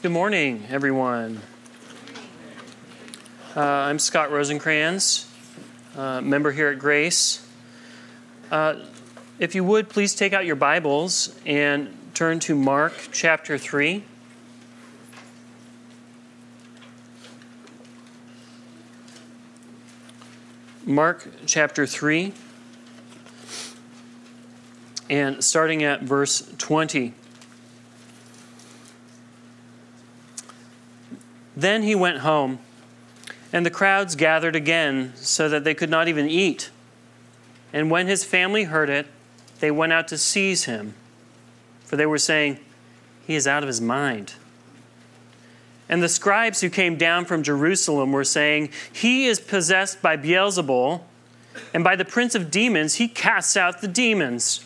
Good morning, everyone. Uh, I'm Scott Rosencrans, uh, member here at Grace. Uh, if you would, please take out your Bibles and turn to Mark chapter 3. Mark chapter 3, and starting at verse 20. Then he went home, and the crowds gathered again so that they could not even eat. And when his family heard it, they went out to seize him, for they were saying, He is out of his mind. And the scribes who came down from Jerusalem were saying, He is possessed by Beelzebul, and by the prince of demons he casts out the demons.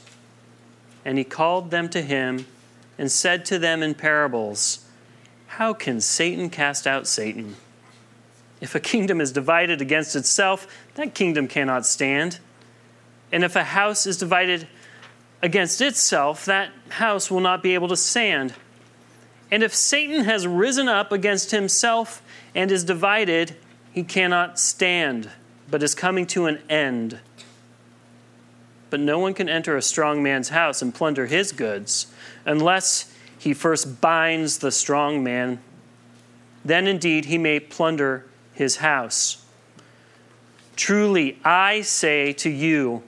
And he called them to him and said to them in parables, How can Satan cast out Satan? If a kingdom is divided against itself, that kingdom cannot stand. And if a house is divided against itself, that house will not be able to stand. And if Satan has risen up against himself and is divided, he cannot stand, but is coming to an end. But no one can enter a strong man's house and plunder his goods unless he first binds the strong man. Then indeed he may plunder his house. Truly, I say to you,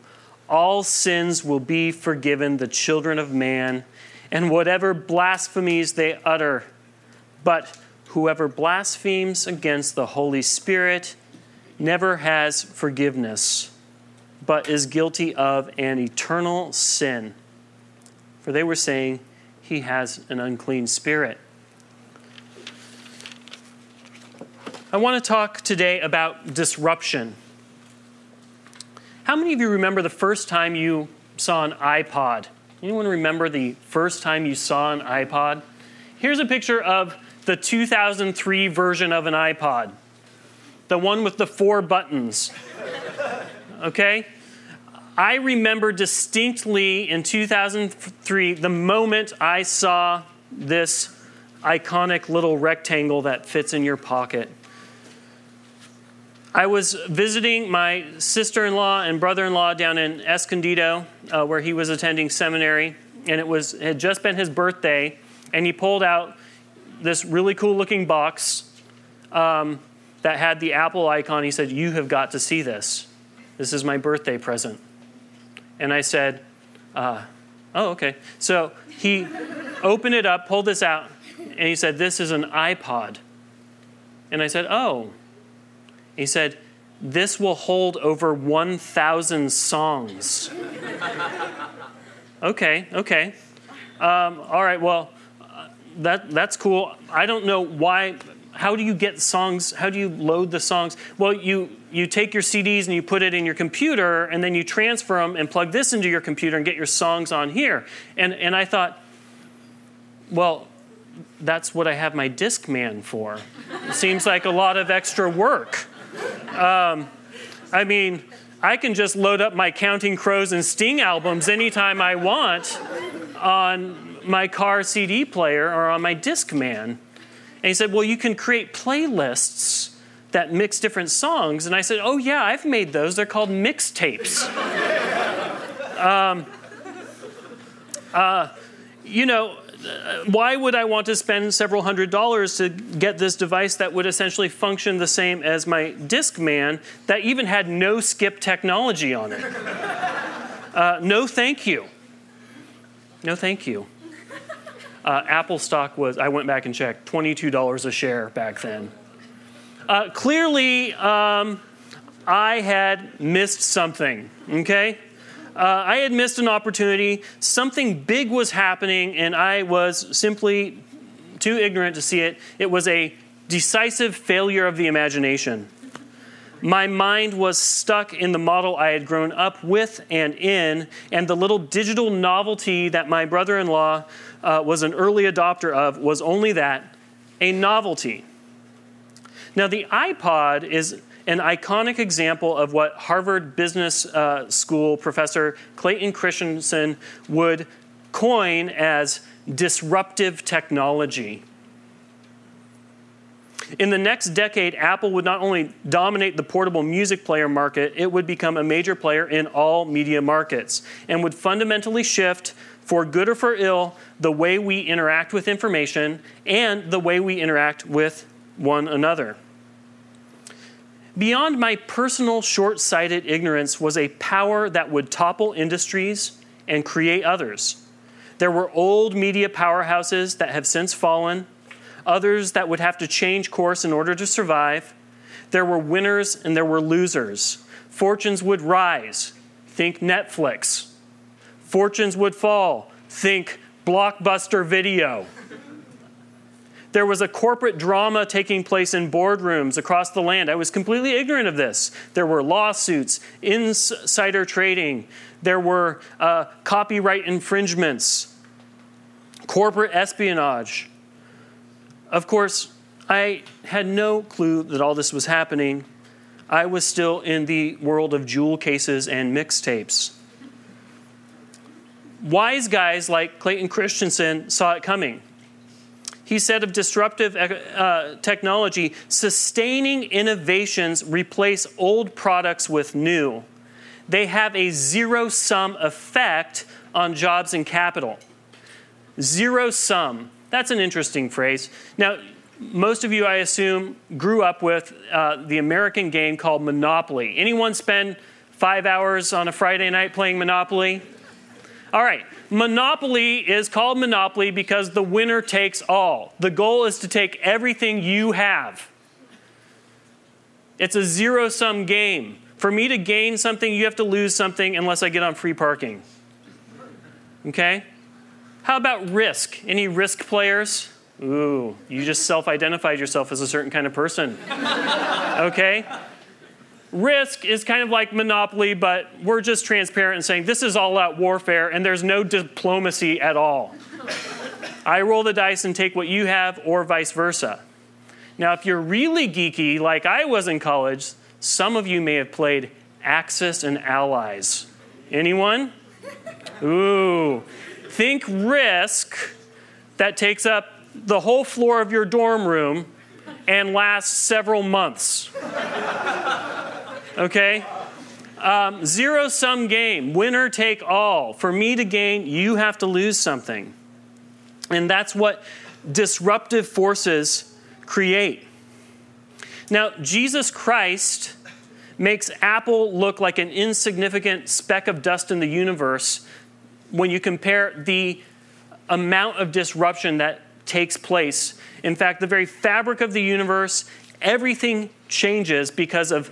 all sins will be forgiven the children of man and whatever blasphemies they utter. But whoever blasphemes against the Holy Spirit never has forgiveness, but is guilty of an eternal sin. For they were saying, He has an unclean spirit. I want to talk today about disruption. How many of you remember the first time you saw an iPod? Anyone remember the first time you saw an iPod? Here's a picture of the 2003 version of an iPod, the one with the four buttons. Okay? I remember distinctly in 2003 the moment I saw this iconic little rectangle that fits in your pocket. I was visiting my sister in law and brother in law down in Escondido, uh, where he was attending seminary, and it, was, it had just been his birthday, and he pulled out this really cool looking box um, that had the Apple icon. He said, You have got to see this. This is my birthday present. And I said, uh, Oh, okay. So he opened it up, pulled this out, and he said, This is an iPod. And I said, Oh, he said, This will hold over 1,000 songs. okay, okay. Um, all right, well, uh, that, that's cool. I don't know why. How do you get songs? How do you load the songs? Well, you, you take your CDs and you put it in your computer, and then you transfer them and plug this into your computer and get your songs on here. And, and I thought, well, that's what I have my Discman for. It seems like a lot of extra work. Um, I mean, I can just load up my Counting Crows and Sting albums anytime I want on my car CD player or on my Discman. And he said, Well, you can create playlists that mix different songs. And I said, Oh, yeah, I've made those. They're called mixtapes. um, uh, you know, why would I want to spend several hundred dollars to get this device that would essentially function the same as my Discman that even had no skip technology on it? Uh, no, thank you. No, thank you. Uh, Apple stock was, I went back and checked, $22 a share back then. Uh, clearly, um, I had missed something, okay? uh, I had missed an opportunity. Something big was happening, and I was simply too ignorant to see it. It was a decisive failure of the imagination. My mind was stuck in the model I had grown up with and in, and the little digital novelty that my brother in law uh, was an early adopter of was only that a novelty. Now, the iPod is an iconic example of what Harvard Business uh, School professor Clayton Christensen would coin as disruptive technology. In the next decade, Apple would not only dominate the portable music player market, it would become a major player in all media markets and would fundamentally shift, for good or for ill, the way we interact with information and the way we interact with one another. Beyond my personal short sighted ignorance was a power that would topple industries and create others. There were old media powerhouses that have since fallen, others that would have to change course in order to survive. There were winners and there were losers. Fortunes would rise, think Netflix. Fortunes would fall, think blockbuster video. There was a corporate drama taking place in boardrooms across the land. I was completely ignorant of this. There were lawsuits, insider trading, there were uh, copyright infringements, corporate espionage. Of course, I had no clue that all this was happening. I was still in the world of jewel cases and mixtapes. Wise guys like Clayton Christensen saw it coming. He said of disruptive uh, technology, sustaining innovations replace old products with new. They have a zero sum effect on jobs and capital. Zero sum. That's an interesting phrase. Now, most of you, I assume, grew up with uh, the American game called Monopoly. Anyone spend five hours on a Friday night playing Monopoly? All right. Monopoly is called Monopoly because the winner takes all. The goal is to take everything you have. It's a zero sum game. For me to gain something, you have to lose something unless I get on free parking. Okay? How about risk? Any risk players? Ooh, you just self identified yourself as a certain kind of person. okay? Risk is kind of like monopoly, but we're just transparent and saying this is all out warfare and there's no diplomacy at all. I roll the dice and take what you have, or vice versa. Now, if you're really geeky, like I was in college, some of you may have played Axis and Allies. Anyone? Ooh. Think risk that takes up the whole floor of your dorm room and lasts several months okay? Um, zero sum game, winner take all. For me to gain, you have to lose something. And that's what disruptive forces create. Now, Jesus Christ makes Apple look like an insignificant speck of dust in the universe when you compare the amount of disruption that takes place. In fact, the very fabric of the universe, everything changes because of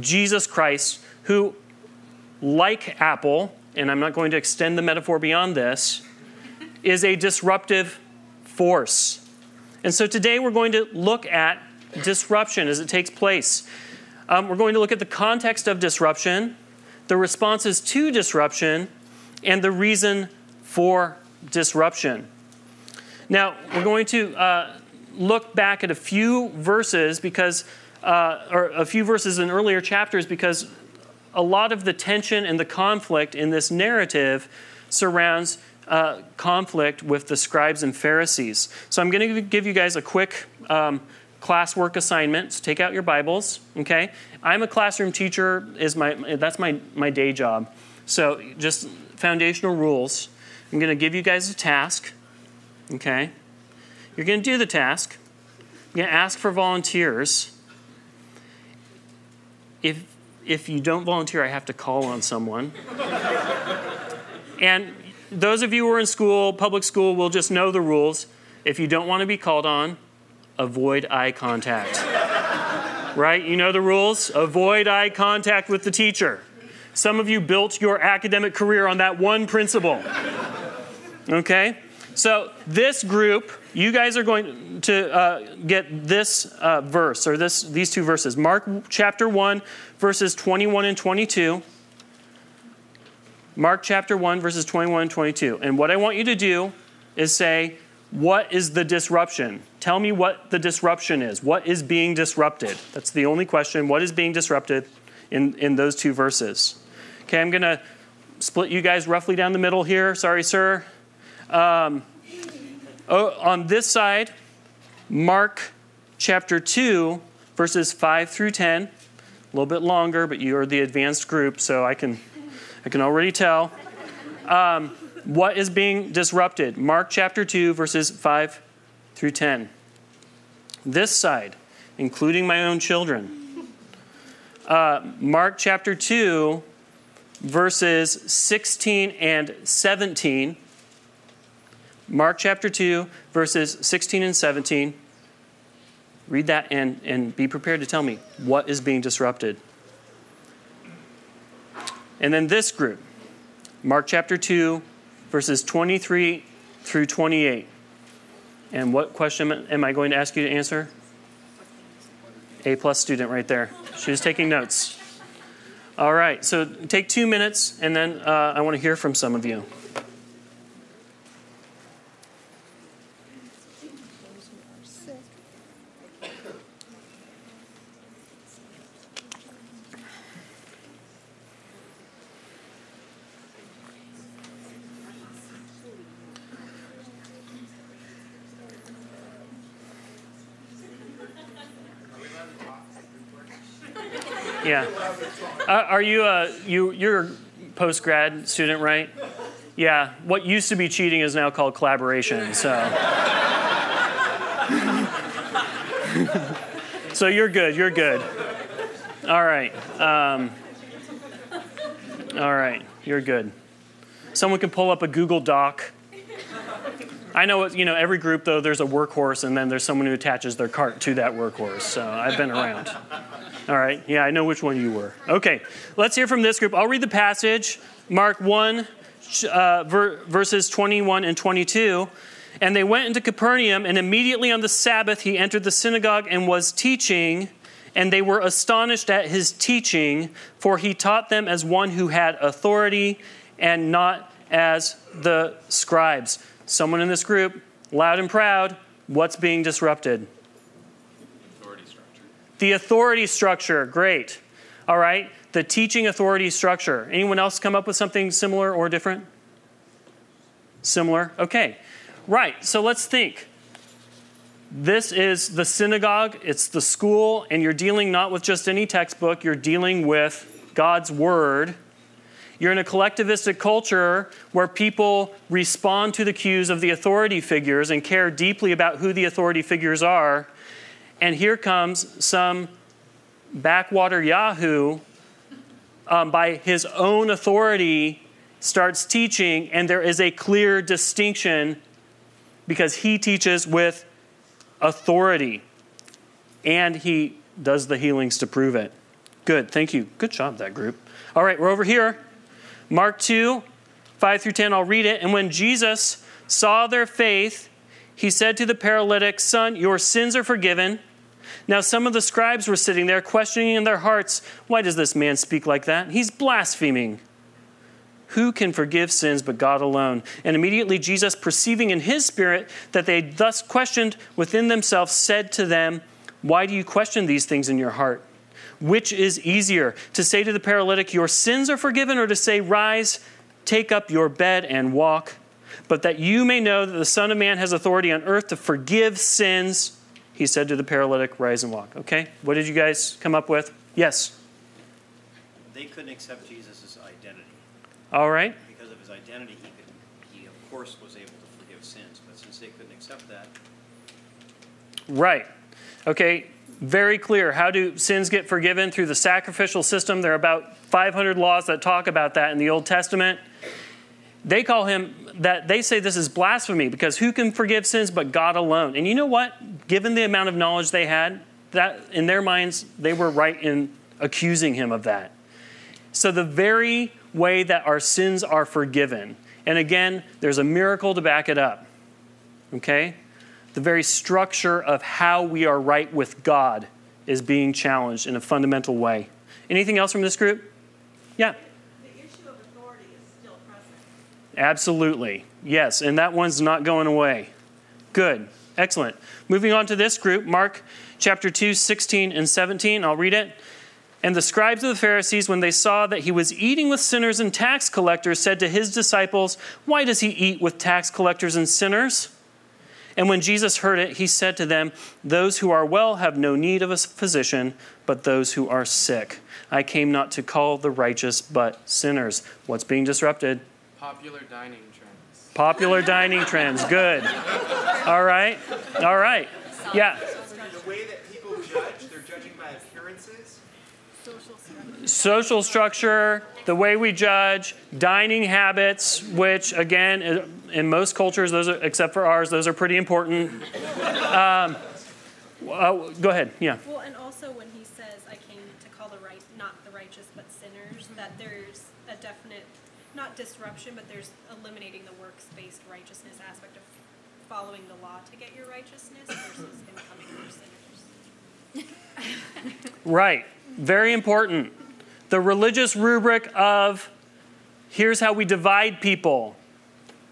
Jesus Christ, who, like Apple, and I'm not going to extend the metaphor beyond this, is a disruptive force. And so today we're going to look at disruption as it takes place. Um, we're going to look at the context of disruption, the responses to disruption, and the reason for disruption. Now, we're going to uh, look back at a few verses because uh, or a few verses in earlier chapters because a lot of the tension and the conflict in this narrative surrounds uh, conflict with the scribes and Pharisees. So I'm going to give you guys a quick um, classwork assignment. So take out your Bibles, okay? I'm a classroom teacher. Is my that's my my day job. So just foundational rules. I'm going to give you guys a task, okay? You're going to do the task. You're going to ask for volunteers if if you don't volunteer, I have to call on someone. and those of you who are in school, public school, will just know the rules. If you don't want to be called on, avoid eye contact. right? You know the rules? Avoid eye contact with the teacher. Some of you built your academic career on that one principle. Okay? So, this group, you guys are going to uh, get this uh, verse or this, these two verses Mark chapter 1, verses 21 and 22. Mark chapter 1, verses 21 and 22. And what I want you to do is say, What is the disruption? Tell me what the disruption is. What is being disrupted? That's the only question. What is being disrupted in, in those two verses? Okay, I'm going to split you guys roughly down the middle here. Sorry, sir. Um, oh, on this side, Mark chapter 2, verses 5 through 10. A little bit longer, but you're the advanced group, so I can, I can already tell. Um, what is being disrupted? Mark chapter 2, verses 5 through 10. This side, including my own children. Uh, Mark chapter 2, verses 16 and 17. Mark chapter 2, verses 16 and 17. Read that and, and be prepared to tell me what is being disrupted. And then this group, Mark chapter 2, verses 23 through 28. And what question am I going to ask you to answer? A plus student right there. She's taking notes. All right, so take two minutes, and then uh, I want to hear from some of you. Yeah. Uh, are you a you you're post grad student, right? Yeah. What used to be cheating is now called collaboration. So. so you're good. You're good. All right. Um, all right. You're good. Someone can pull up a Google Doc. I know, you know, every group though, there's a workhorse, and then there's someone who attaches their cart to that workhorse. So I've been around. All right. Yeah, I know which one you were. Okay. Let's hear from this group. I'll read the passage Mark 1, uh, ver- verses 21 and 22. And they went into Capernaum, and immediately on the Sabbath he entered the synagogue and was teaching. And they were astonished at his teaching, for he taught them as one who had authority and not as the scribes. Someone in this group, loud and proud, what's being disrupted? The authority structure, great. All right, the teaching authority structure. Anyone else come up with something similar or different? Similar? Okay. Right, so let's think. This is the synagogue, it's the school, and you're dealing not with just any textbook, you're dealing with God's Word. You're in a collectivistic culture where people respond to the cues of the authority figures and care deeply about who the authority figures are. And here comes some backwater Yahoo um, by his own authority starts teaching, and there is a clear distinction because he teaches with authority and he does the healings to prove it. Good, thank you. Good job, that group. All right, we're over here. Mark 2, 5 through 10, I'll read it. And when Jesus saw their faith, he said to the paralytic, Son, your sins are forgiven. Now, some of the scribes were sitting there, questioning in their hearts, Why does this man speak like that? He's blaspheming. Who can forgive sins but God alone? And immediately Jesus, perceiving in his spirit that they thus questioned within themselves, said to them, Why do you question these things in your heart? Which is easier, to say to the paralytic, Your sins are forgiven, or to say, Rise, take up your bed, and walk? But that you may know that the Son of Man has authority on earth to forgive sins he said to the paralytic, Rise and walk. Okay? What did you guys come up with? Yes? They couldn't accept Jesus' identity. All right. Because of his identity, he, could, he, of course, was able to forgive sins. But since they couldn't accept that. Right. Okay. Very clear. How do sins get forgiven? Through the sacrificial system. There are about 500 laws that talk about that in the Old Testament. They call him that they say this is blasphemy because who can forgive sins but God alone? And you know what? Given the amount of knowledge they had, that in their minds they were right in accusing him of that. So the very way that our sins are forgiven, and again, there's a miracle to back it up. Okay? The very structure of how we are right with God is being challenged in a fundamental way. Anything else from this group? Yeah. Absolutely. Yes, and that one's not going away. Good. Excellent. Moving on to this group, Mark chapter 2, 16 and 17. I'll read it. And the scribes of the Pharisees, when they saw that he was eating with sinners and tax collectors, said to his disciples, Why does he eat with tax collectors and sinners? And when Jesus heard it, he said to them, Those who are well have no need of a physician, but those who are sick. I came not to call the righteous, but sinners. What's being disrupted? Popular dining trends. Popular dining trends. Good. All right. All right. Yeah. The way that people judge, they're judging by appearances. Social structure, the way we judge, dining habits, which again, in most cultures, those are, except for ours, those are pretty important. Um, uh, go ahead. Yeah. Well, and also when he says, "I came to call the right, not the righteous, but sinners," that there's a definite, not disruption, but there's eliminating the works-based righteousness aspect of following the law to get your righteousness versus him coming for sinners. Right. Very important. The religious rubric of here's how we divide people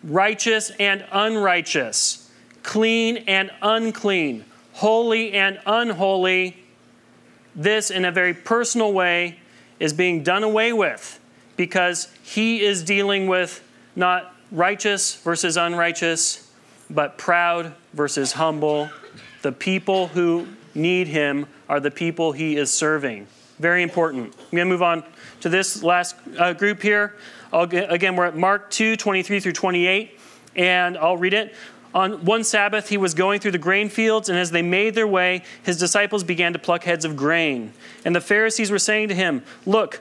righteous and unrighteous, clean and unclean, holy and unholy. This, in a very personal way, is being done away with because he is dealing with not righteous versus unrighteous, but proud versus humble. The people who need him are the people he is serving. Very important. I'm going to move on to this last uh, group here. Get, again, we're at Mark 2 23 through 28, and I'll read it. On one Sabbath, he was going through the grain fields, and as they made their way, his disciples began to pluck heads of grain. And the Pharisees were saying to him, Look,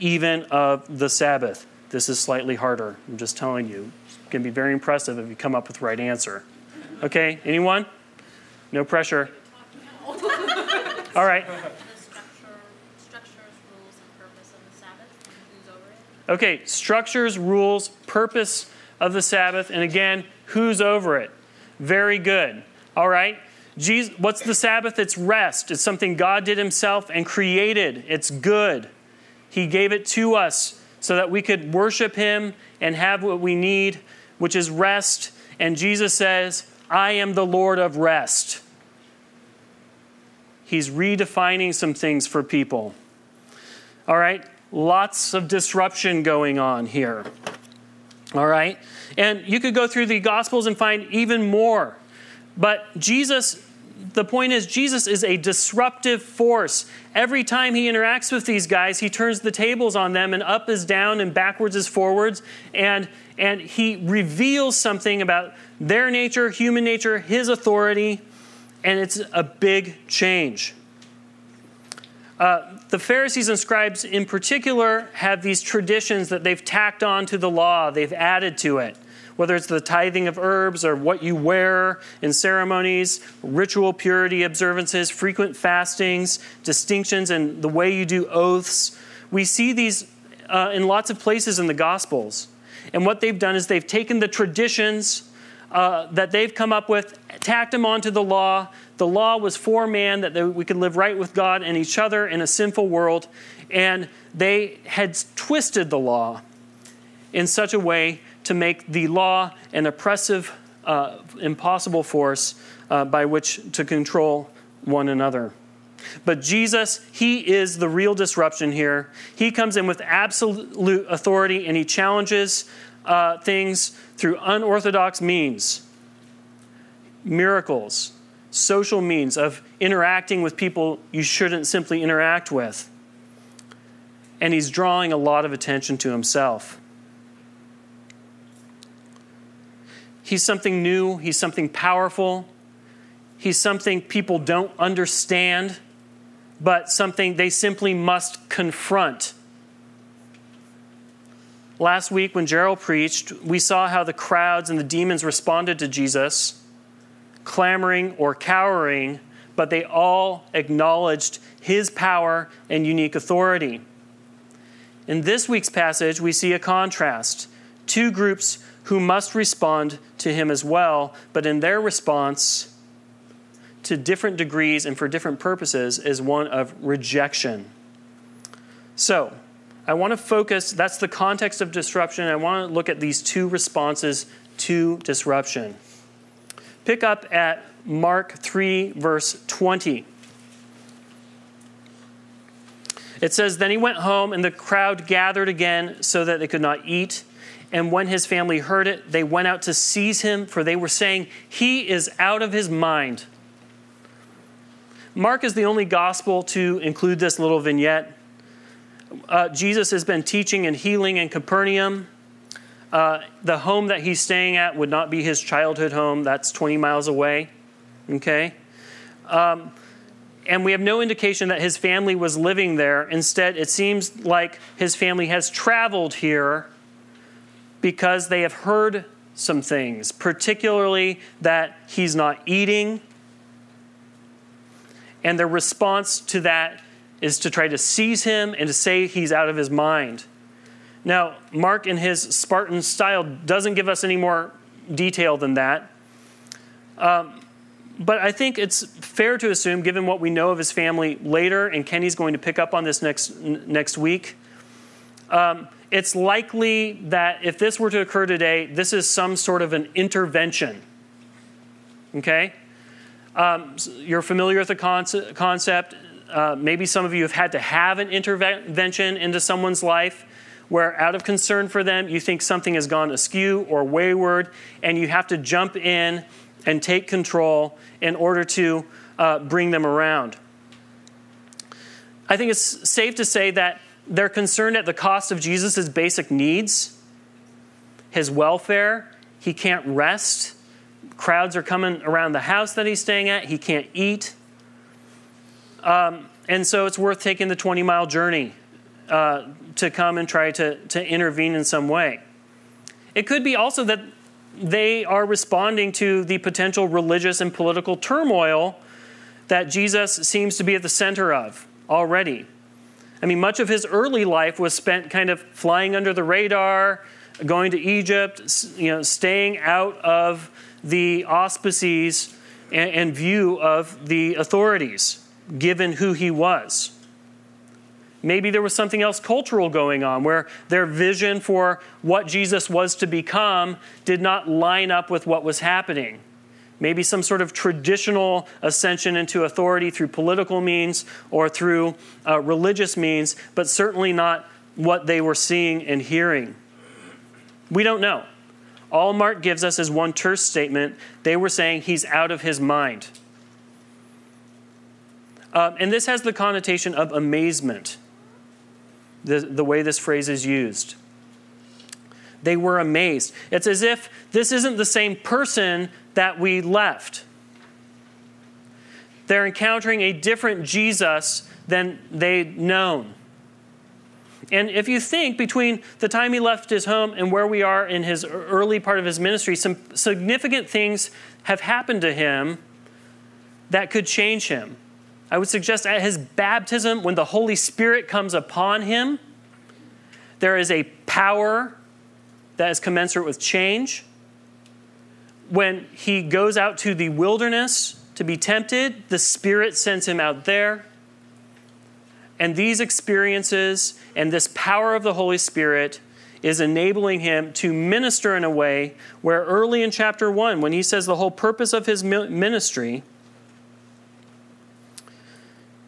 even of the Sabbath. This is slightly harder. I'm just telling you. It's going to be very impressive if you come up with the right answer. Okay, anyone? No pressure. All right. Okay, structures, rules, purpose of the Sabbath, and again, who's over it? Very good. All right. Jesus, what's the Sabbath? It's rest. It's something God did Himself and created. It's good. He gave it to us so that we could worship Him and have what we need, which is rest. And Jesus says, I am the Lord of rest. He's redefining some things for people. All right? Lots of disruption going on here. All right? And you could go through the Gospels and find even more. But Jesus, the point is, Jesus is a disruptive force. Every time he interacts with these guys, he turns the tables on them, and up is down, and backwards is forwards. And, and he reveals something about their nature, human nature, his authority, and it's a big change. Uh, the Pharisees and scribes, in particular, have these traditions that they've tacked on to the law, they've added to it. Whether it's the tithing of herbs or what you wear in ceremonies, ritual purity observances, frequent fastings, distinctions and the way you do oaths. We see these uh, in lots of places in the Gospels. And what they've done is they've taken the traditions uh, that they've come up with, tacked them onto the law. The law was for man that they, we could live right with God and each other in a sinful world. And they had twisted the law in such a way to make the law an oppressive, uh, impossible force uh, by which to control one another. But Jesus, He is the real disruption here. He comes in with absolute authority and He challenges uh, things through unorthodox means, miracles, social means of interacting with people you shouldn't simply interact with. And he's drawing a lot of attention to himself. He's something new, he's something powerful, he's something people don't understand, but something they simply must confront. Last week, when Gerald preached, we saw how the crowds and the demons responded to Jesus, clamoring or cowering, but they all acknowledged his power and unique authority. In this week's passage, we see a contrast. Two groups who must respond to him as well, but in their response, to different degrees and for different purposes, is one of rejection. So, I want to focus, that's the context of disruption. I want to look at these two responses to disruption. Pick up at Mark 3, verse 20. It says, Then he went home, and the crowd gathered again so that they could not eat. And when his family heard it, they went out to seize him, for they were saying, He is out of his mind. Mark is the only gospel to include this little vignette. Uh, Jesus has been teaching and healing in Capernaum. Uh, the home that he's staying at would not be his childhood home, that's 20 miles away. Okay? Um, and we have no indication that his family was living there. Instead, it seems like his family has traveled here because they have heard some things, particularly that he's not eating. And their response to that is to try to seize him and to say he's out of his mind. Now, Mark, in his Spartan style, doesn't give us any more detail than that. Um, but I think it's fair to assume, given what we know of his family later, and Kenny's going to pick up on this next, next week, um, it's likely that if this were to occur today, this is some sort of an intervention. Okay? Um, you're familiar with the concept. Uh, maybe some of you have had to have an intervention into someone's life where, out of concern for them, you think something has gone askew or wayward, and you have to jump in and take control in order to uh, bring them around. I think it's safe to say that they're concerned at the cost of Jesus' basic needs, his welfare. He can't rest. Crowds are coming around the house that he's staying at. He can't eat. Um, and so it's worth taking the 20 mile journey uh, to come and try to, to intervene in some way. It could be also that they are responding to the potential religious and political turmoil that Jesus seems to be at the center of already. I mean, much of his early life was spent kind of flying under the radar, going to Egypt, you know, staying out of the auspices and, and view of the authorities, given who he was. Maybe there was something else cultural going on where their vision for what Jesus was to become did not line up with what was happening. Maybe some sort of traditional ascension into authority through political means or through uh, religious means, but certainly not what they were seeing and hearing. We don't know. All Mark gives us is one terse statement. They were saying he's out of his mind. Uh, and this has the connotation of amazement the, the way this phrase is used. They were amazed. It's as if this isn't the same person that we left. They're encountering a different Jesus than they'd known. And if you think between the time he left his home and where we are in his early part of his ministry, some significant things have happened to him that could change him. I would suggest at his baptism, when the Holy Spirit comes upon him, there is a power that is commensurate with change. When he goes out to the wilderness to be tempted, the Spirit sends him out there. And these experiences and this power of the Holy Spirit is enabling him to minister in a way where early in chapter 1, when he says the whole purpose of his ministry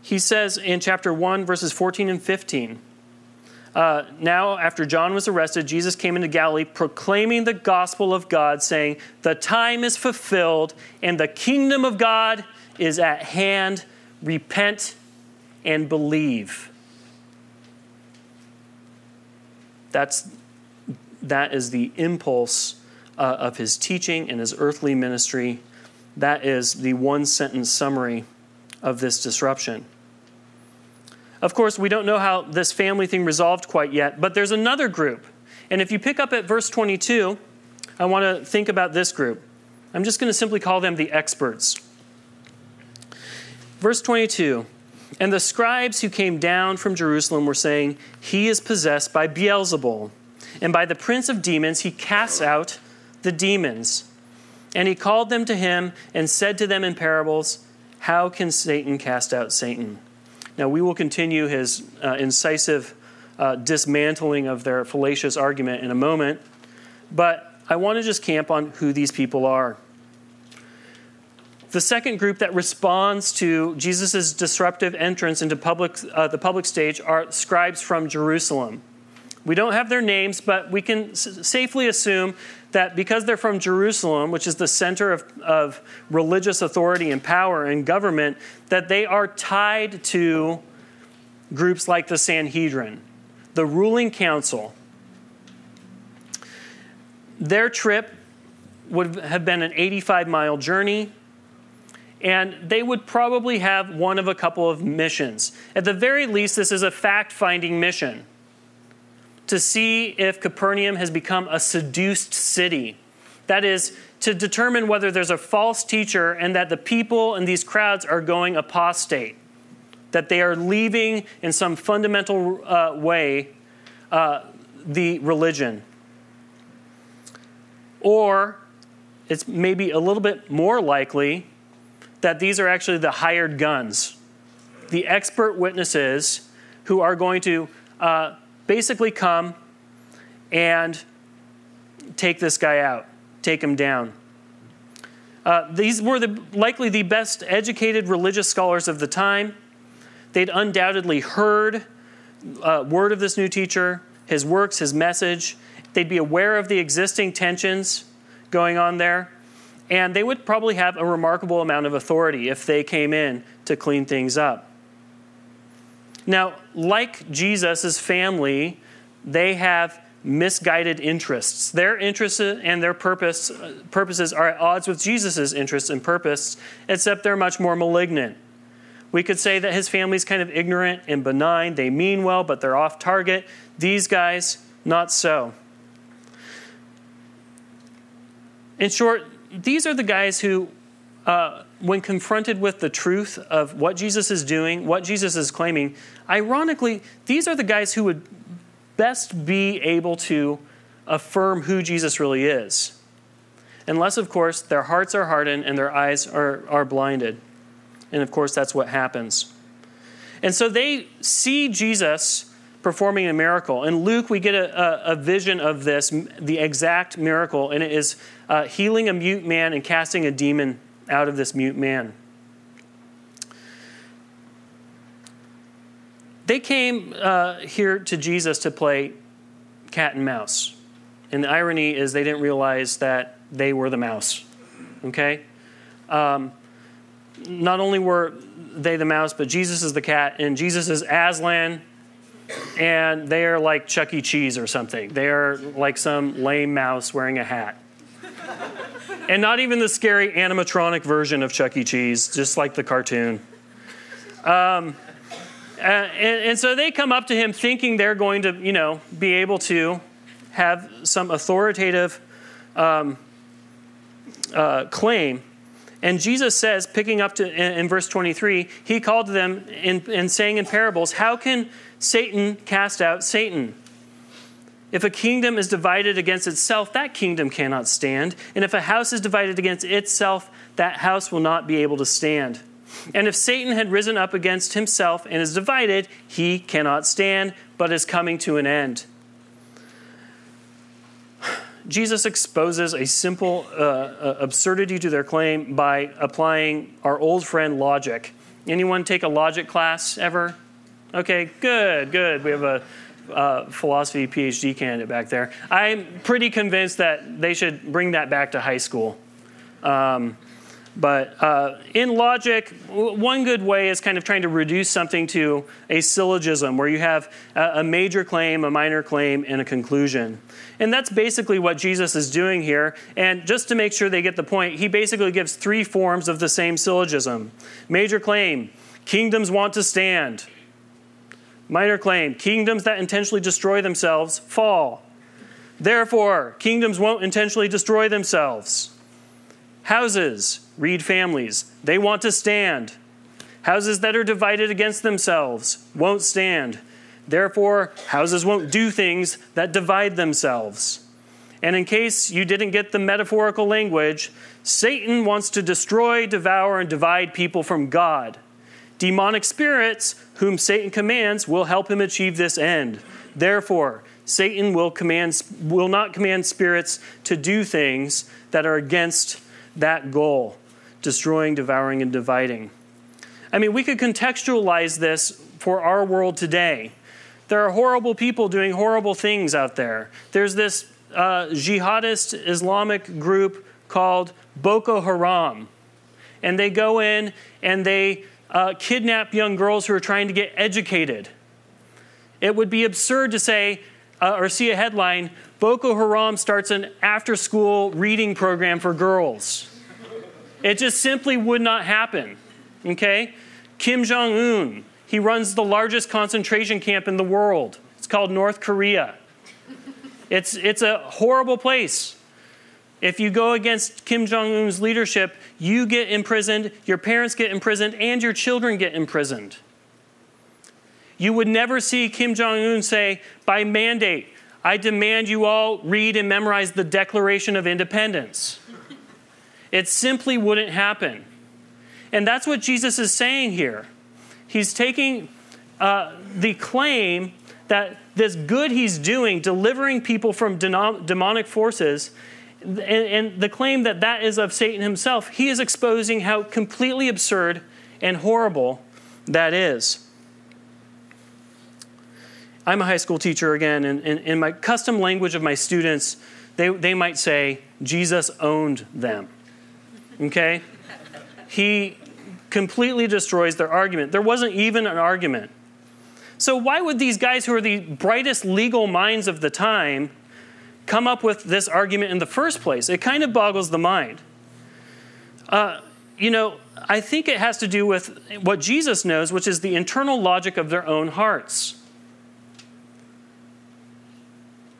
he says in chapter 1, verses 14 and 15. Uh, now, after John was arrested, Jesus came into Galilee proclaiming the gospel of God, saying, The time is fulfilled and the kingdom of God is at hand. Repent and believe. That's, that is the impulse uh, of his teaching and his earthly ministry. That is the one sentence summary of this disruption. Of course, we don't know how this family thing resolved quite yet, but there's another group. And if you pick up at verse 22, I want to think about this group. I'm just going to simply call them the experts. Verse 22 And the scribes who came down from Jerusalem were saying, He is possessed by Beelzebul, and by the prince of demons he casts out the demons. And he called them to him and said to them in parables, How can Satan cast out Satan? Now, we will continue his uh, incisive uh, dismantling of their fallacious argument in a moment, but I want to just camp on who these people are. The second group that responds to Jesus' disruptive entrance into public, uh, the public stage are scribes from Jerusalem. We don't have their names, but we can s- safely assume that because they're from Jerusalem, which is the center of, of religious authority and power and government, that they are tied to groups like the Sanhedrin, the ruling council. Their trip would have been an 85 mile journey and they would probably have one of a couple of missions. At the very least, this is a fact finding mission to see if Capernaum has become a seduced city. That is, to determine whether there's a false teacher and that the people in these crowds are going apostate, that they are leaving in some fundamental uh, way uh, the religion. Or it's maybe a little bit more likely that these are actually the hired guns, the expert witnesses who are going to uh, basically come and take this guy out, take him down. Uh, these were the, likely the best educated religious scholars of the time. They'd undoubtedly heard uh, word of this new teacher, his works, his message. They'd be aware of the existing tensions going on there and they would probably have a remarkable amount of authority if they came in to clean things up. Now, like Jesus' family, they have misguided interests. Their interests and their purpose, purposes are at odds with Jesus' interests and purpose, except they're much more malignant. We could say that his family's kind of ignorant and benign. They mean well, but they're off target. These guys, not so. In short, these are the guys who, uh, when confronted with the truth of what Jesus is doing, what Jesus is claiming, ironically, these are the guys who would best be able to affirm who Jesus really is. Unless, of course, their hearts are hardened and their eyes are, are blinded. And of course, that's what happens. And so they see Jesus performing a miracle. In Luke, we get a, a, a vision of this, the exact miracle, and it is uh, healing a mute man and casting a demon out of this mute man. They came uh, here to Jesus to play cat and mouse. And the irony is they didn't realize that they were the mouse. Okay? Um, not only were they the mouse, but Jesus is the cat, and Jesus is Aslan, and they are like Chuck E. Cheese or something. They are like some lame mouse wearing a hat. And not even the scary animatronic version of Chuck E. Cheese, just like the cartoon. Um, and, and, so they come up to him thinking they're going to, you know, be able to have some authoritative um, uh, claim. And Jesus says, picking up to in, in verse 23, he called to them and saying in parables, How can Satan cast out Satan? If a kingdom is divided against itself, that kingdom cannot stand. And if a house is divided against itself, that house will not be able to stand. And if Satan had risen up against himself and is divided, he cannot stand, but is coming to an end. Jesus exposes a simple uh, uh absurdity to their claim by applying our old friend logic. Anyone take a logic class ever? Okay, good, good. We have a uh, philosophy PhD candidate back there. I'm pretty convinced that they should bring that back to high school. Um, but uh, in logic, one good way is kind of trying to reduce something to a syllogism where you have a major claim, a minor claim, and a conclusion. And that's basically what Jesus is doing here. And just to make sure they get the point, he basically gives three forms of the same syllogism major claim, kingdoms want to stand. Minor claim kingdoms that intentionally destroy themselves fall. Therefore, kingdoms won't intentionally destroy themselves. Houses, read families, they want to stand. Houses that are divided against themselves won't stand. Therefore, houses won't do things that divide themselves. And in case you didn't get the metaphorical language, Satan wants to destroy, devour, and divide people from God. Demonic spirits, whom Satan commands, will help him achieve this end. Therefore, Satan will, command, will not command spirits to do things that are against that goal destroying, devouring, and dividing. I mean, we could contextualize this for our world today. There are horrible people doing horrible things out there. There's this uh, jihadist Islamic group called Boko Haram. And they go in and they uh, kidnap young girls who are trying to get educated. It would be absurd to say uh, or see a headline Boko Haram starts an after school reading program for girls. It just simply would not happen. Okay? Kim Jong un, he runs the largest concentration camp in the world. It's called North Korea. It's, it's a horrible place. If you go against Kim Jong un's leadership, you get imprisoned, your parents get imprisoned, and your children get imprisoned. You would never see Kim Jong un say, by mandate, I demand you all read and memorize the Declaration of Independence. It simply wouldn't happen. And that's what Jesus is saying here. He's taking uh, the claim that this good he's doing, delivering people from demonic forces, and, and the claim that that is of Satan himself, he is exposing how completely absurd and horrible that is. I'm a high school teacher again, and in my custom language of my students, they, they might say, Jesus owned them. Okay? He completely destroys their argument. There wasn't even an argument. So, why would these guys who are the brightest legal minds of the time come up with this argument in the first place? It kind of boggles the mind. Uh, you know, I think it has to do with what Jesus knows, which is the internal logic of their own hearts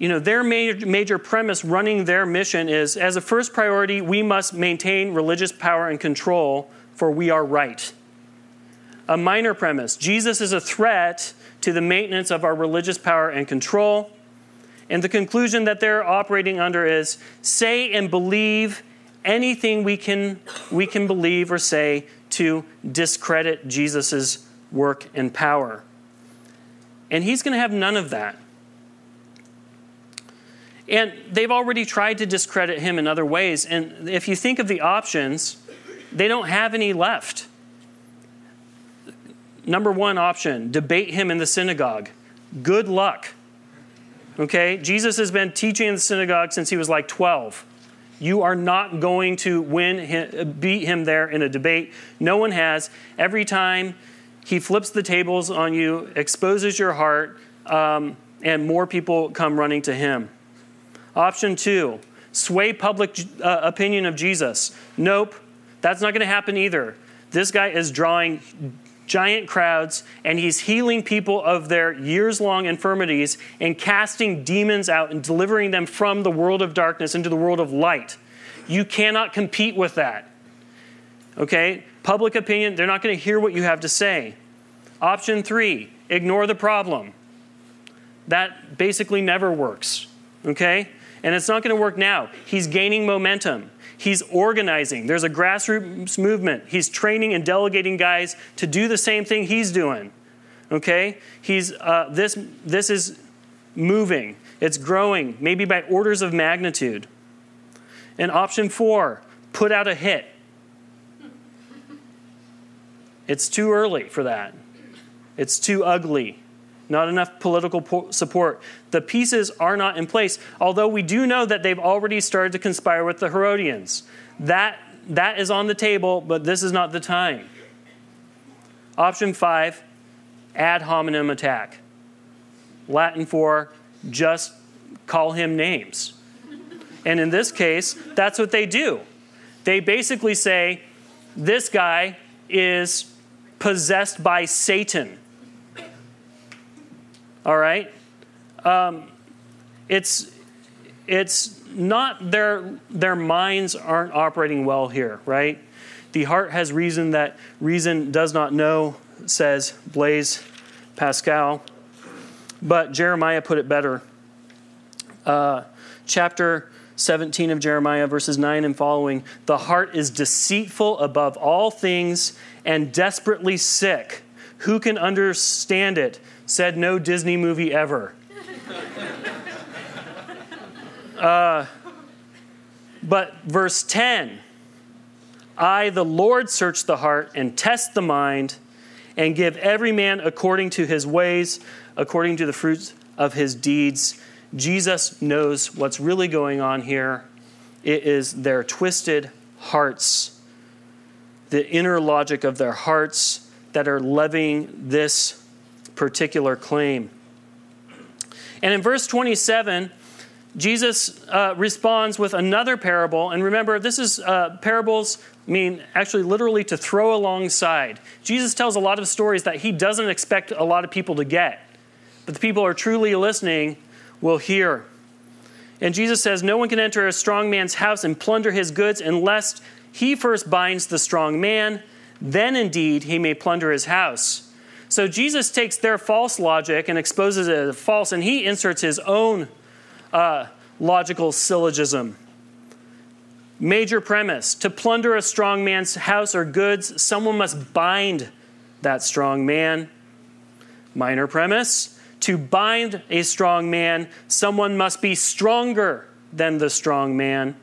you know, their major, major premise running their mission is as a first priority, we must maintain religious power and control, for we are right. A minor premise Jesus is a threat to the maintenance of our religious power and control. And the conclusion that they're operating under is say and believe anything we can, we can believe or say to discredit Jesus' work and power. And he's going to have none of that. And they've already tried to discredit him in other ways. And if you think of the options, they don't have any left. Number one option debate him in the synagogue. Good luck. Okay? Jesus has been teaching in the synagogue since he was like 12. You are not going to win him, beat him there in a debate. No one has. Every time he flips the tables on you, exposes your heart, um, and more people come running to him. Option two, sway public uh, opinion of Jesus. Nope, that's not going to happen either. This guy is drawing giant crowds and he's healing people of their years long infirmities and casting demons out and delivering them from the world of darkness into the world of light. You cannot compete with that. Okay? Public opinion, they're not going to hear what you have to say. Option three, ignore the problem. That basically never works. Okay? And it's not going to work now. He's gaining momentum. He's organizing. There's a grassroots movement. He's training and delegating guys to do the same thing he's doing. Okay? He's, uh, this, this is moving. It's growing, maybe by orders of magnitude. And option four, put out a hit. It's too early for that. It's too ugly not enough political po- support. The pieces are not in place, although we do know that they've already started to conspire with the Herodians. That, that is on the table, but this is not the time. Option five ad hominem attack. Latin for just call him names. And in this case, that's what they do. They basically say, this guy is possessed by Satan. All right? Um, it's, it's not their, their minds aren't operating well here, right? The heart has reason that reason does not know, says Blaise Pascal. But Jeremiah put it better. Uh, chapter 17 of Jeremiah, verses 9 and following, the heart is deceitful above all things and desperately sick. Who can understand it? Said no Disney movie ever. uh, but verse 10 I, the Lord, search the heart and test the mind and give every man according to his ways, according to the fruits of his deeds. Jesus knows what's really going on here. It is their twisted hearts, the inner logic of their hearts that are levying this particular claim. And in verse 27, Jesus uh, responds with another parable. And remember, this is uh, parables mean actually literally to throw alongside. Jesus tells a lot of stories that he doesn't expect a lot of people to get. But the people who are truly listening will hear. And Jesus says, No one can enter a strong man's house and plunder his goods unless he first binds the strong man. Then indeed he may plunder his house. So Jesus takes their false logic and exposes it as false, and he inserts his own uh, logical syllogism. Major premise to plunder a strong man's house or goods, someone must bind that strong man. Minor premise to bind a strong man, someone must be stronger than the strong man.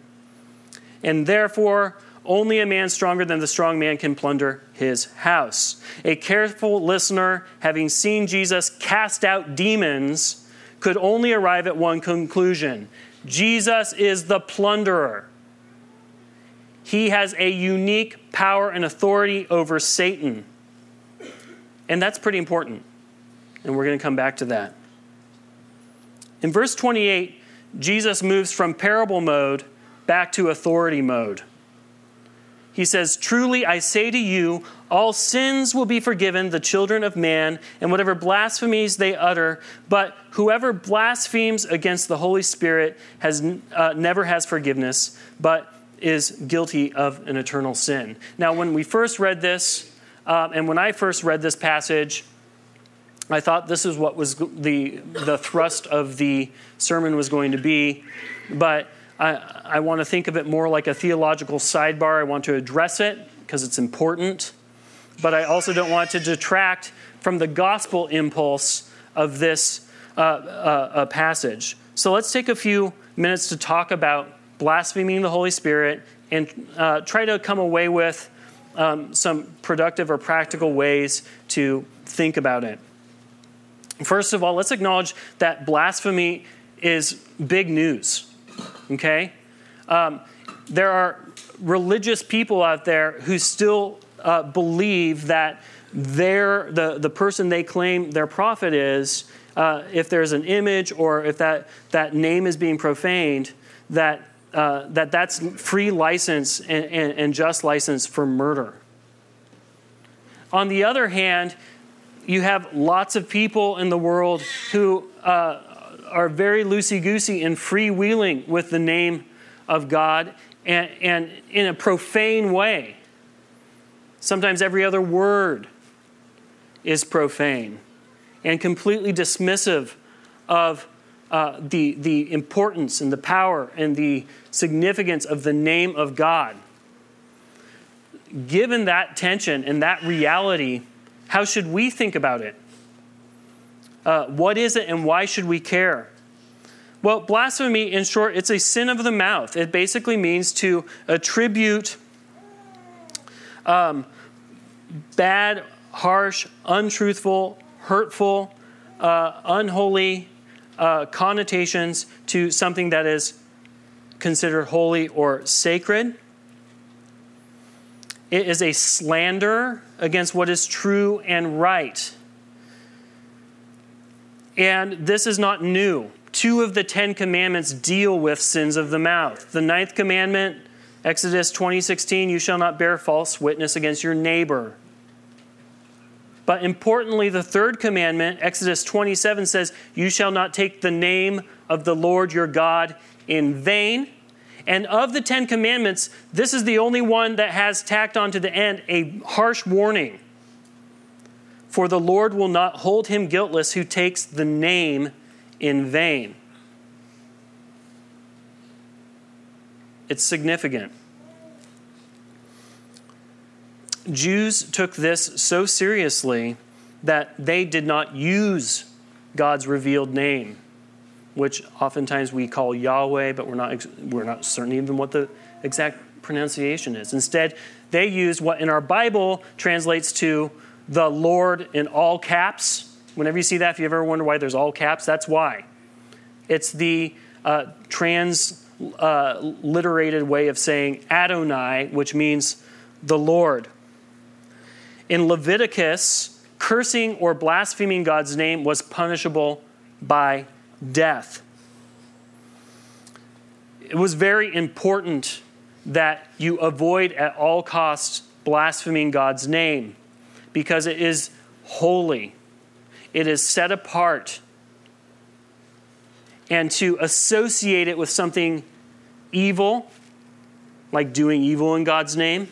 And therefore, only a man stronger than the strong man can plunder his house. A careful listener, having seen Jesus cast out demons, could only arrive at one conclusion Jesus is the plunderer. He has a unique power and authority over Satan. And that's pretty important. And we're going to come back to that. In verse 28, Jesus moves from parable mode back to authority mode. He says, Truly I say to you, all sins will be forgiven the children of man, and whatever blasphemies they utter. But whoever blasphemes against the Holy Spirit has, uh, never has forgiveness, but is guilty of an eternal sin. Now, when we first read this, uh, and when I first read this passage, I thought this is what was the, the thrust of the sermon was going to be, but I, I want to think of it more like a theological sidebar. I want to address it because it's important, but I also don't want to detract from the gospel impulse of this uh, uh, passage. So let's take a few minutes to talk about blaspheming the Holy Spirit, and uh, try to come away with um, some productive or practical ways to think about it. First of all, let's acknowledge that blasphemy is big news. Okay? Um, there are religious people out there who still uh, believe that their, the, the person they claim their prophet is, uh, if there's an image or if that, that name is being profaned, that uh, that that's free license and, and, and just license for murder. On the other hand, you have lots of people in the world who uh, are very loosey goosey and freewheeling with the name of God and, and in a profane way. Sometimes every other word is profane and completely dismissive of uh, the, the importance and the power and the significance of the name of God. Given that tension and that reality, how should we think about it? Uh, what is it and why should we care? Well, blasphemy, in short, it's a sin of the mouth. It basically means to attribute um, bad, harsh, untruthful, hurtful, uh, unholy uh, connotations to something that is considered holy or sacred. It is a slander against what is true and right. And this is not new. Two of the Ten Commandments deal with sins of the mouth. The ninth commandment, Exodus 20:16, you shall not bear false witness against your neighbor. But importantly, the third commandment, Exodus 27, says, You shall not take the name of the Lord your God in vain. And of the Ten Commandments, this is the only one that has tacked onto the end a harsh warning. For the Lord will not hold him guiltless who takes the name in vain. It's significant. Jews took this so seriously that they did not use God's revealed name, which oftentimes we call Yahweh, but we're not, we're not certain even what the exact pronunciation is. Instead, they used what in our Bible translates to the Lord in all caps. Whenever you see that, if you ever wonder why there's all caps, that's why. It's the uh, transliterated uh, way of saying Adonai, which means the Lord. In Leviticus, cursing or blaspheming God's name was punishable by death. It was very important that you avoid at all costs blaspheming God's name because it is holy, it is set apart. And to associate it with something evil, like doing evil in God's name,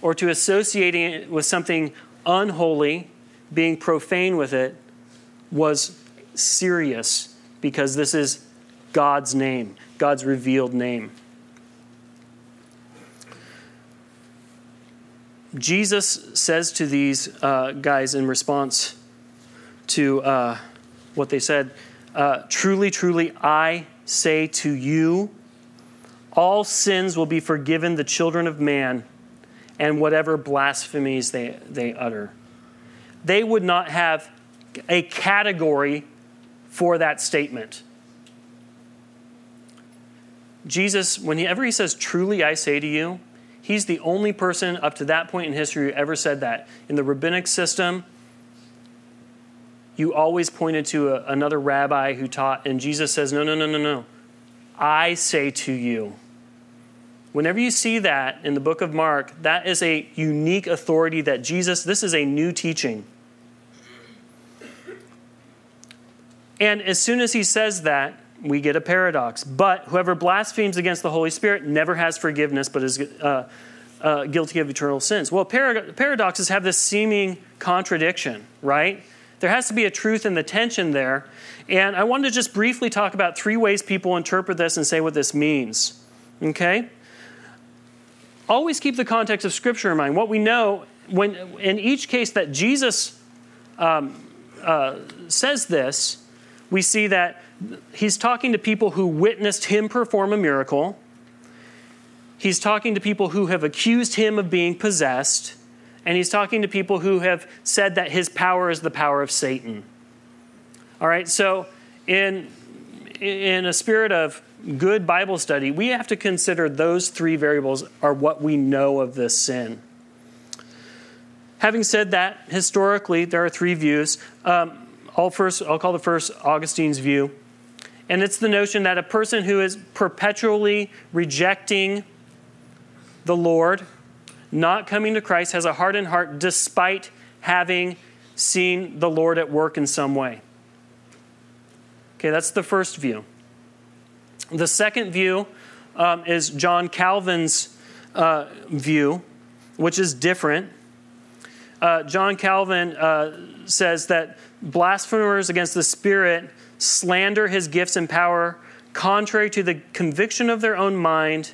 or to associating it with something unholy, being profane with it, was serious because this is God's name, God's revealed name. Jesus says to these uh, guys in response to uh, what they said uh, Truly, truly, I say to you, all sins will be forgiven the children of man and whatever blasphemies they, they utter. They would not have a category for that statement. Jesus, whenever he says, Truly I say to you, He's the only person up to that point in history who ever said that. In the rabbinic system, you always pointed to a, another rabbi who taught, and Jesus says, No, no, no, no, no. I say to you. Whenever you see that in the book of Mark, that is a unique authority that Jesus, this is a new teaching. And as soon as he says that, we get a paradox. But whoever blasphemes against the Holy Spirit never has forgiveness, but is uh, uh, guilty of eternal sins. Well, paradoxes have this seeming contradiction, right? There has to be a truth in the tension there. And I wanted to just briefly talk about three ways people interpret this and say what this means. Okay? Always keep the context of Scripture in mind. What we know when, in each case that Jesus um, uh, says this, we see that he's talking to people who witnessed him perform a miracle. He's talking to people who have accused him of being possessed. And he's talking to people who have said that his power is the power of Satan. All right, so in, in a spirit of good Bible study, we have to consider those three variables are what we know of this sin. Having said that, historically, there are three views. Um, I'll, first, I'll call the first Augustine's view. And it's the notion that a person who is perpetually rejecting the Lord, not coming to Christ, has a hardened heart despite having seen the Lord at work in some way. Okay, that's the first view. The second view um, is John Calvin's uh, view, which is different. Uh, John Calvin uh, says that blasphemers against the Spirit slander his gifts and power contrary to the conviction of their own mind.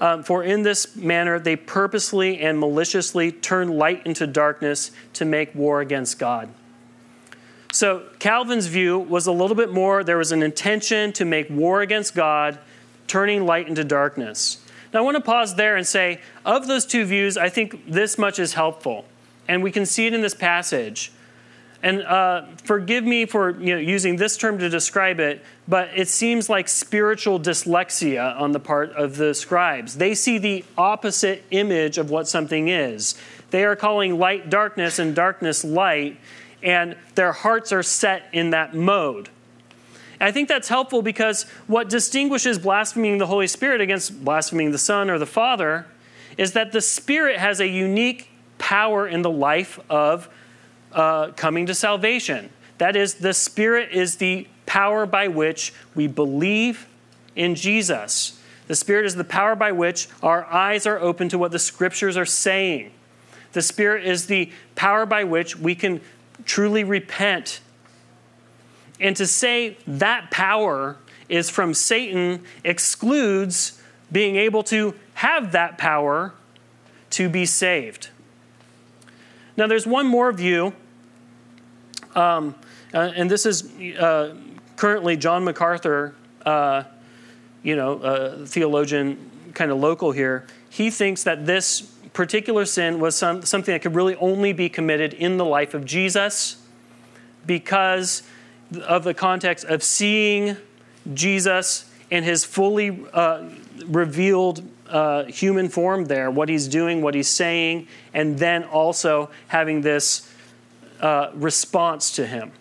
Um, for in this manner they purposely and maliciously turn light into darkness to make war against God. So Calvin's view was a little bit more there was an intention to make war against God, turning light into darkness. Now I want to pause there and say, of those two views, I think this much is helpful. And we can see it in this passage. And uh, forgive me for you know, using this term to describe it, but it seems like spiritual dyslexia on the part of the scribes. They see the opposite image of what something is. They are calling light darkness and darkness light, and their hearts are set in that mode. I think that's helpful because what distinguishes blaspheming the Holy Spirit against blaspheming the Son or the Father is that the Spirit has a unique power in the life of uh, coming to salvation. That is, the Spirit is the power by which we believe in Jesus. The Spirit is the power by which our eyes are open to what the Scriptures are saying. The Spirit is the power by which we can truly repent. And to say that power is from Satan excludes being able to have that power to be saved. Now, there's one more view, um, uh, and this is uh, currently John MacArthur, uh, you know, a theologian, kind of local here. He thinks that this particular sin was some, something that could really only be committed in the life of Jesus because of the context of seeing Jesus in his fully uh, revealed uh, human form there, what he's doing, what he's saying, and then also having this uh, response to him.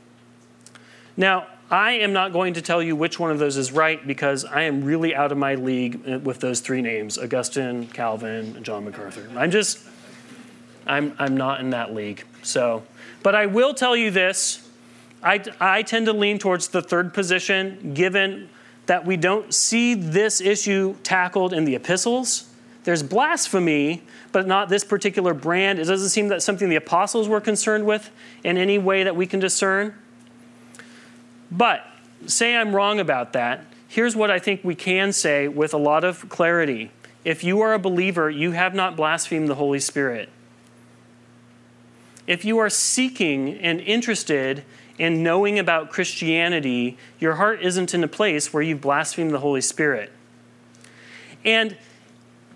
Now, I am not going to tell you which one of those is right because I am really out of my league uh, with those three names Augustine, Calvin, and John MacArthur. I'm just, I'm, I'm not in that league. So, but I will tell you this I, I tend to lean towards the third position given that we don't see this issue tackled in the epistles. There's blasphemy, but not this particular brand. It doesn't seem that something the apostles were concerned with in any way that we can discern. But say I'm wrong about that. Here's what I think we can say with a lot of clarity. If you are a believer, you have not blasphemed the Holy Spirit. If you are seeking and interested in knowing about Christianity, your heart isn't in a place where you've blasphemed the Holy Spirit. And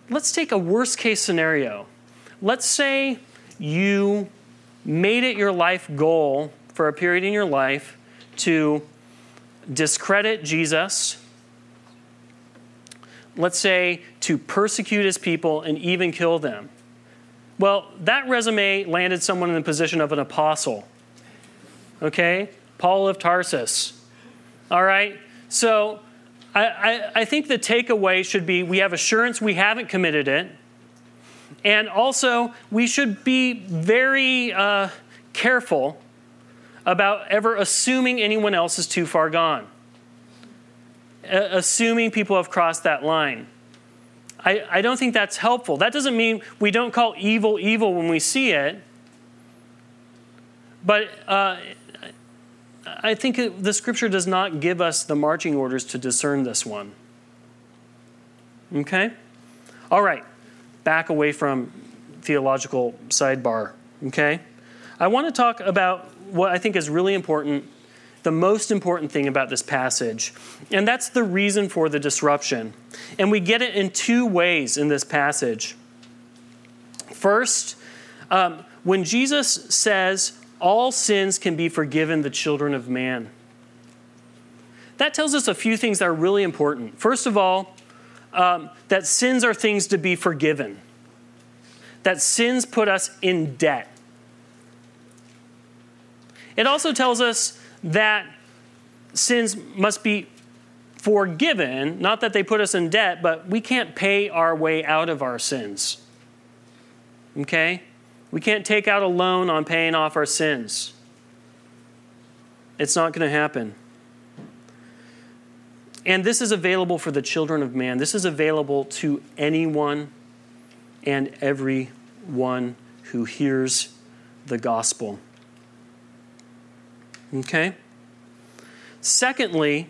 let's take a worst case scenario. Let's say you made it your life goal for a period in your life to discredit Jesus. Let's say to persecute his people and even kill them. Well, that resume landed someone in the position of an apostle. Okay? Paul of Tarsus. All right? So I, I, I, think the takeaway should be we have assurance we haven't committed it. And also, we should be very uh, careful about ever assuming anyone else is too far gone, assuming people have crossed that line. I, I don't think that's helpful. That doesn't mean we don't call evil evil when we see it. But uh, I think the scripture does not give us the marching orders to discern this one. Okay? All right. Back away from theological sidebar. Okay? I want to talk about what I think is really important, the most important thing about this passage, and that's the reason for the disruption. And we get it in two ways in this passage. First, um, when Jesus says, all sins can be forgiven the children of man. That tells us a few things that are really important. First of all, um, that sins are things to be forgiven, that sins put us in debt. It also tells us that sins must be forgiven, not that they put us in debt, but we can't pay our way out of our sins. Okay? We can't take out a loan on paying off our sins. It's not going to happen. And this is available for the children of man. This is available to anyone and everyone who hears the gospel. Okay? Secondly,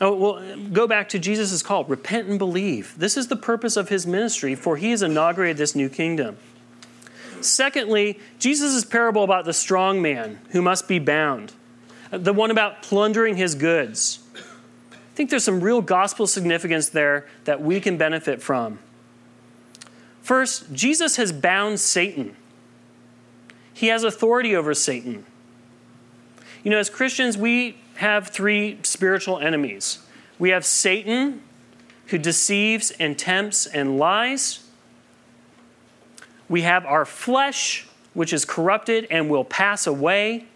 oh, well, go back to Jesus' call repent and believe. This is the purpose of his ministry, for he has inaugurated this new kingdom. Secondly, Jesus' parable about the strong man who must be bound, the one about plundering his goods. I think there's some real gospel significance there that we can benefit from. First, Jesus has bound Satan. He has authority over Satan. You know, as Christians, we have three spiritual enemies. We have Satan, who deceives and tempts and lies. We have our flesh, which is corrupted and will pass away.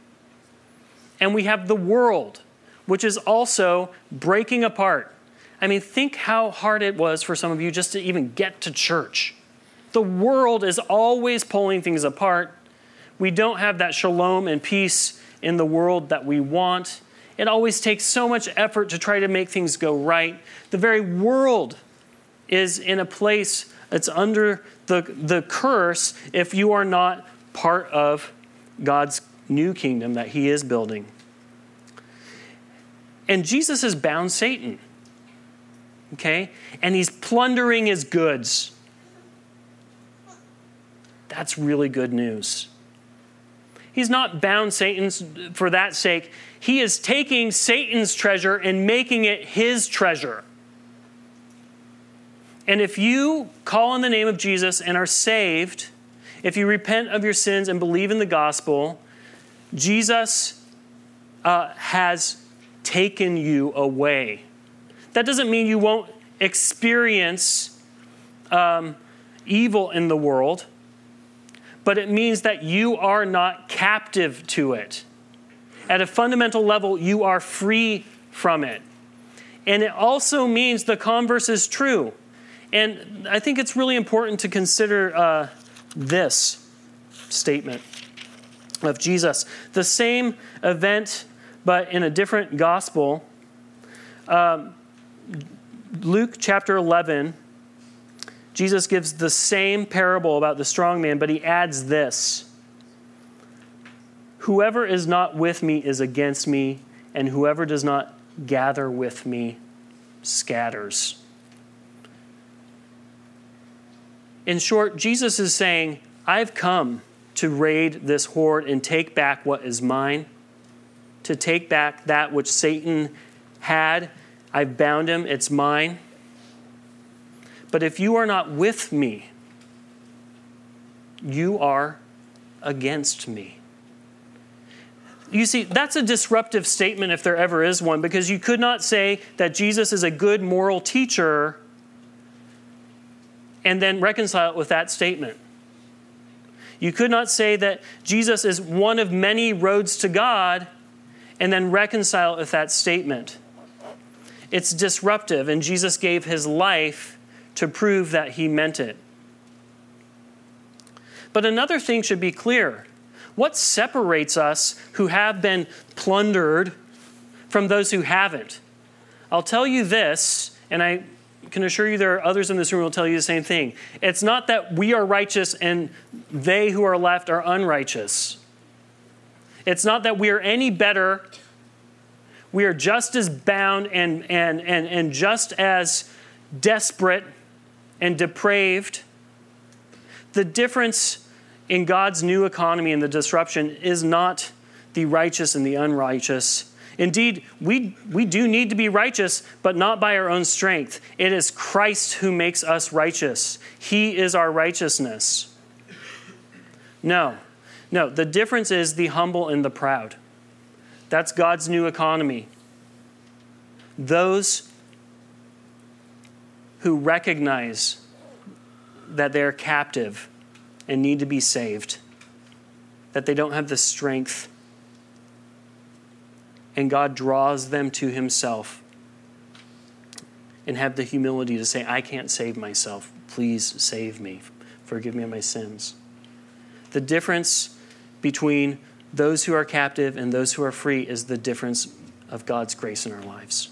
And we have the world, which is also breaking apart. I mean, think how hard it was for some of you just to even get to church. The world is always pulling things apart. We don't have that shalom and peace in the world that we want. It always takes so much effort to try to make things go right. The very world is in a place it's under the, the curse if you are not part of God's new kingdom that He is building. And Jesus has bound Satan. Okay? And he's plundering his goods. That's really good news. He's not bound Satan's for that sake. He is taking Satan's treasure and making it his treasure. And if you call on the name of Jesus and are saved, if you repent of your sins and believe in the gospel, Jesus uh, has taken you away. That doesn't mean you won't experience um, evil in the world, but it means that you are not captive to it. At a fundamental level, you are free from it. And it also means the converse is true. And I think it's really important to consider uh, this statement of Jesus. The same event, but in a different gospel. Um, Luke chapter 11, Jesus gives the same parable about the strong man, but he adds this Whoever is not with me is against me, and whoever does not gather with me scatters. In short, Jesus is saying, I've come to raid this hoard and take back what is mine, to take back that which Satan had. I've bound him, it's mine. But if you are not with me, you are against me. You see, that's a disruptive statement if there ever is one, because you could not say that Jesus is a good moral teacher and then reconcile it with that statement. You could not say that Jesus is one of many roads to God and then reconcile it with that statement. It's disruptive, and Jesus gave his life to prove that he meant it. But another thing should be clear what separates us who have been plundered from those who haven't? I'll tell you this, and I can assure you there are others in this room who will tell you the same thing. It's not that we are righteous and they who are left are unrighteous. It's not that we are any better. We are just as bound and, and, and, and just as desperate and depraved. The difference in God's new economy and the disruption is not the righteous and the unrighteous. Indeed, we, we do need to be righteous, but not by our own strength. It is Christ who makes us righteous, He is our righteousness. No, no, the difference is the humble and the proud. That's God's new economy. Those who recognize that they're captive and need to be saved, that they don't have the strength and God draws them to Himself and have the humility to say, I can't save myself. Please save me. Forgive me of my sins. The difference between those who are captive and those who are free is the difference of God's grace in our lives.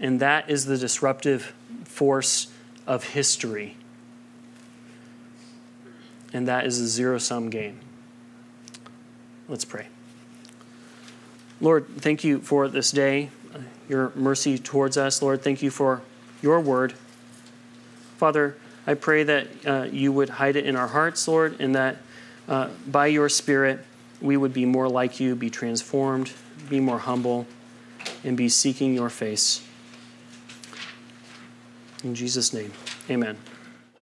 And that is the disruptive force of history. And that is a zero sum game. Let's pray. Lord, thank you for this day, your mercy towards us. Lord, thank you for your word. Father, I pray that uh, you would hide it in our hearts, Lord, and that uh, by your Spirit we would be more like you, be transformed, be more humble, and be seeking your face. In Jesus' name, amen.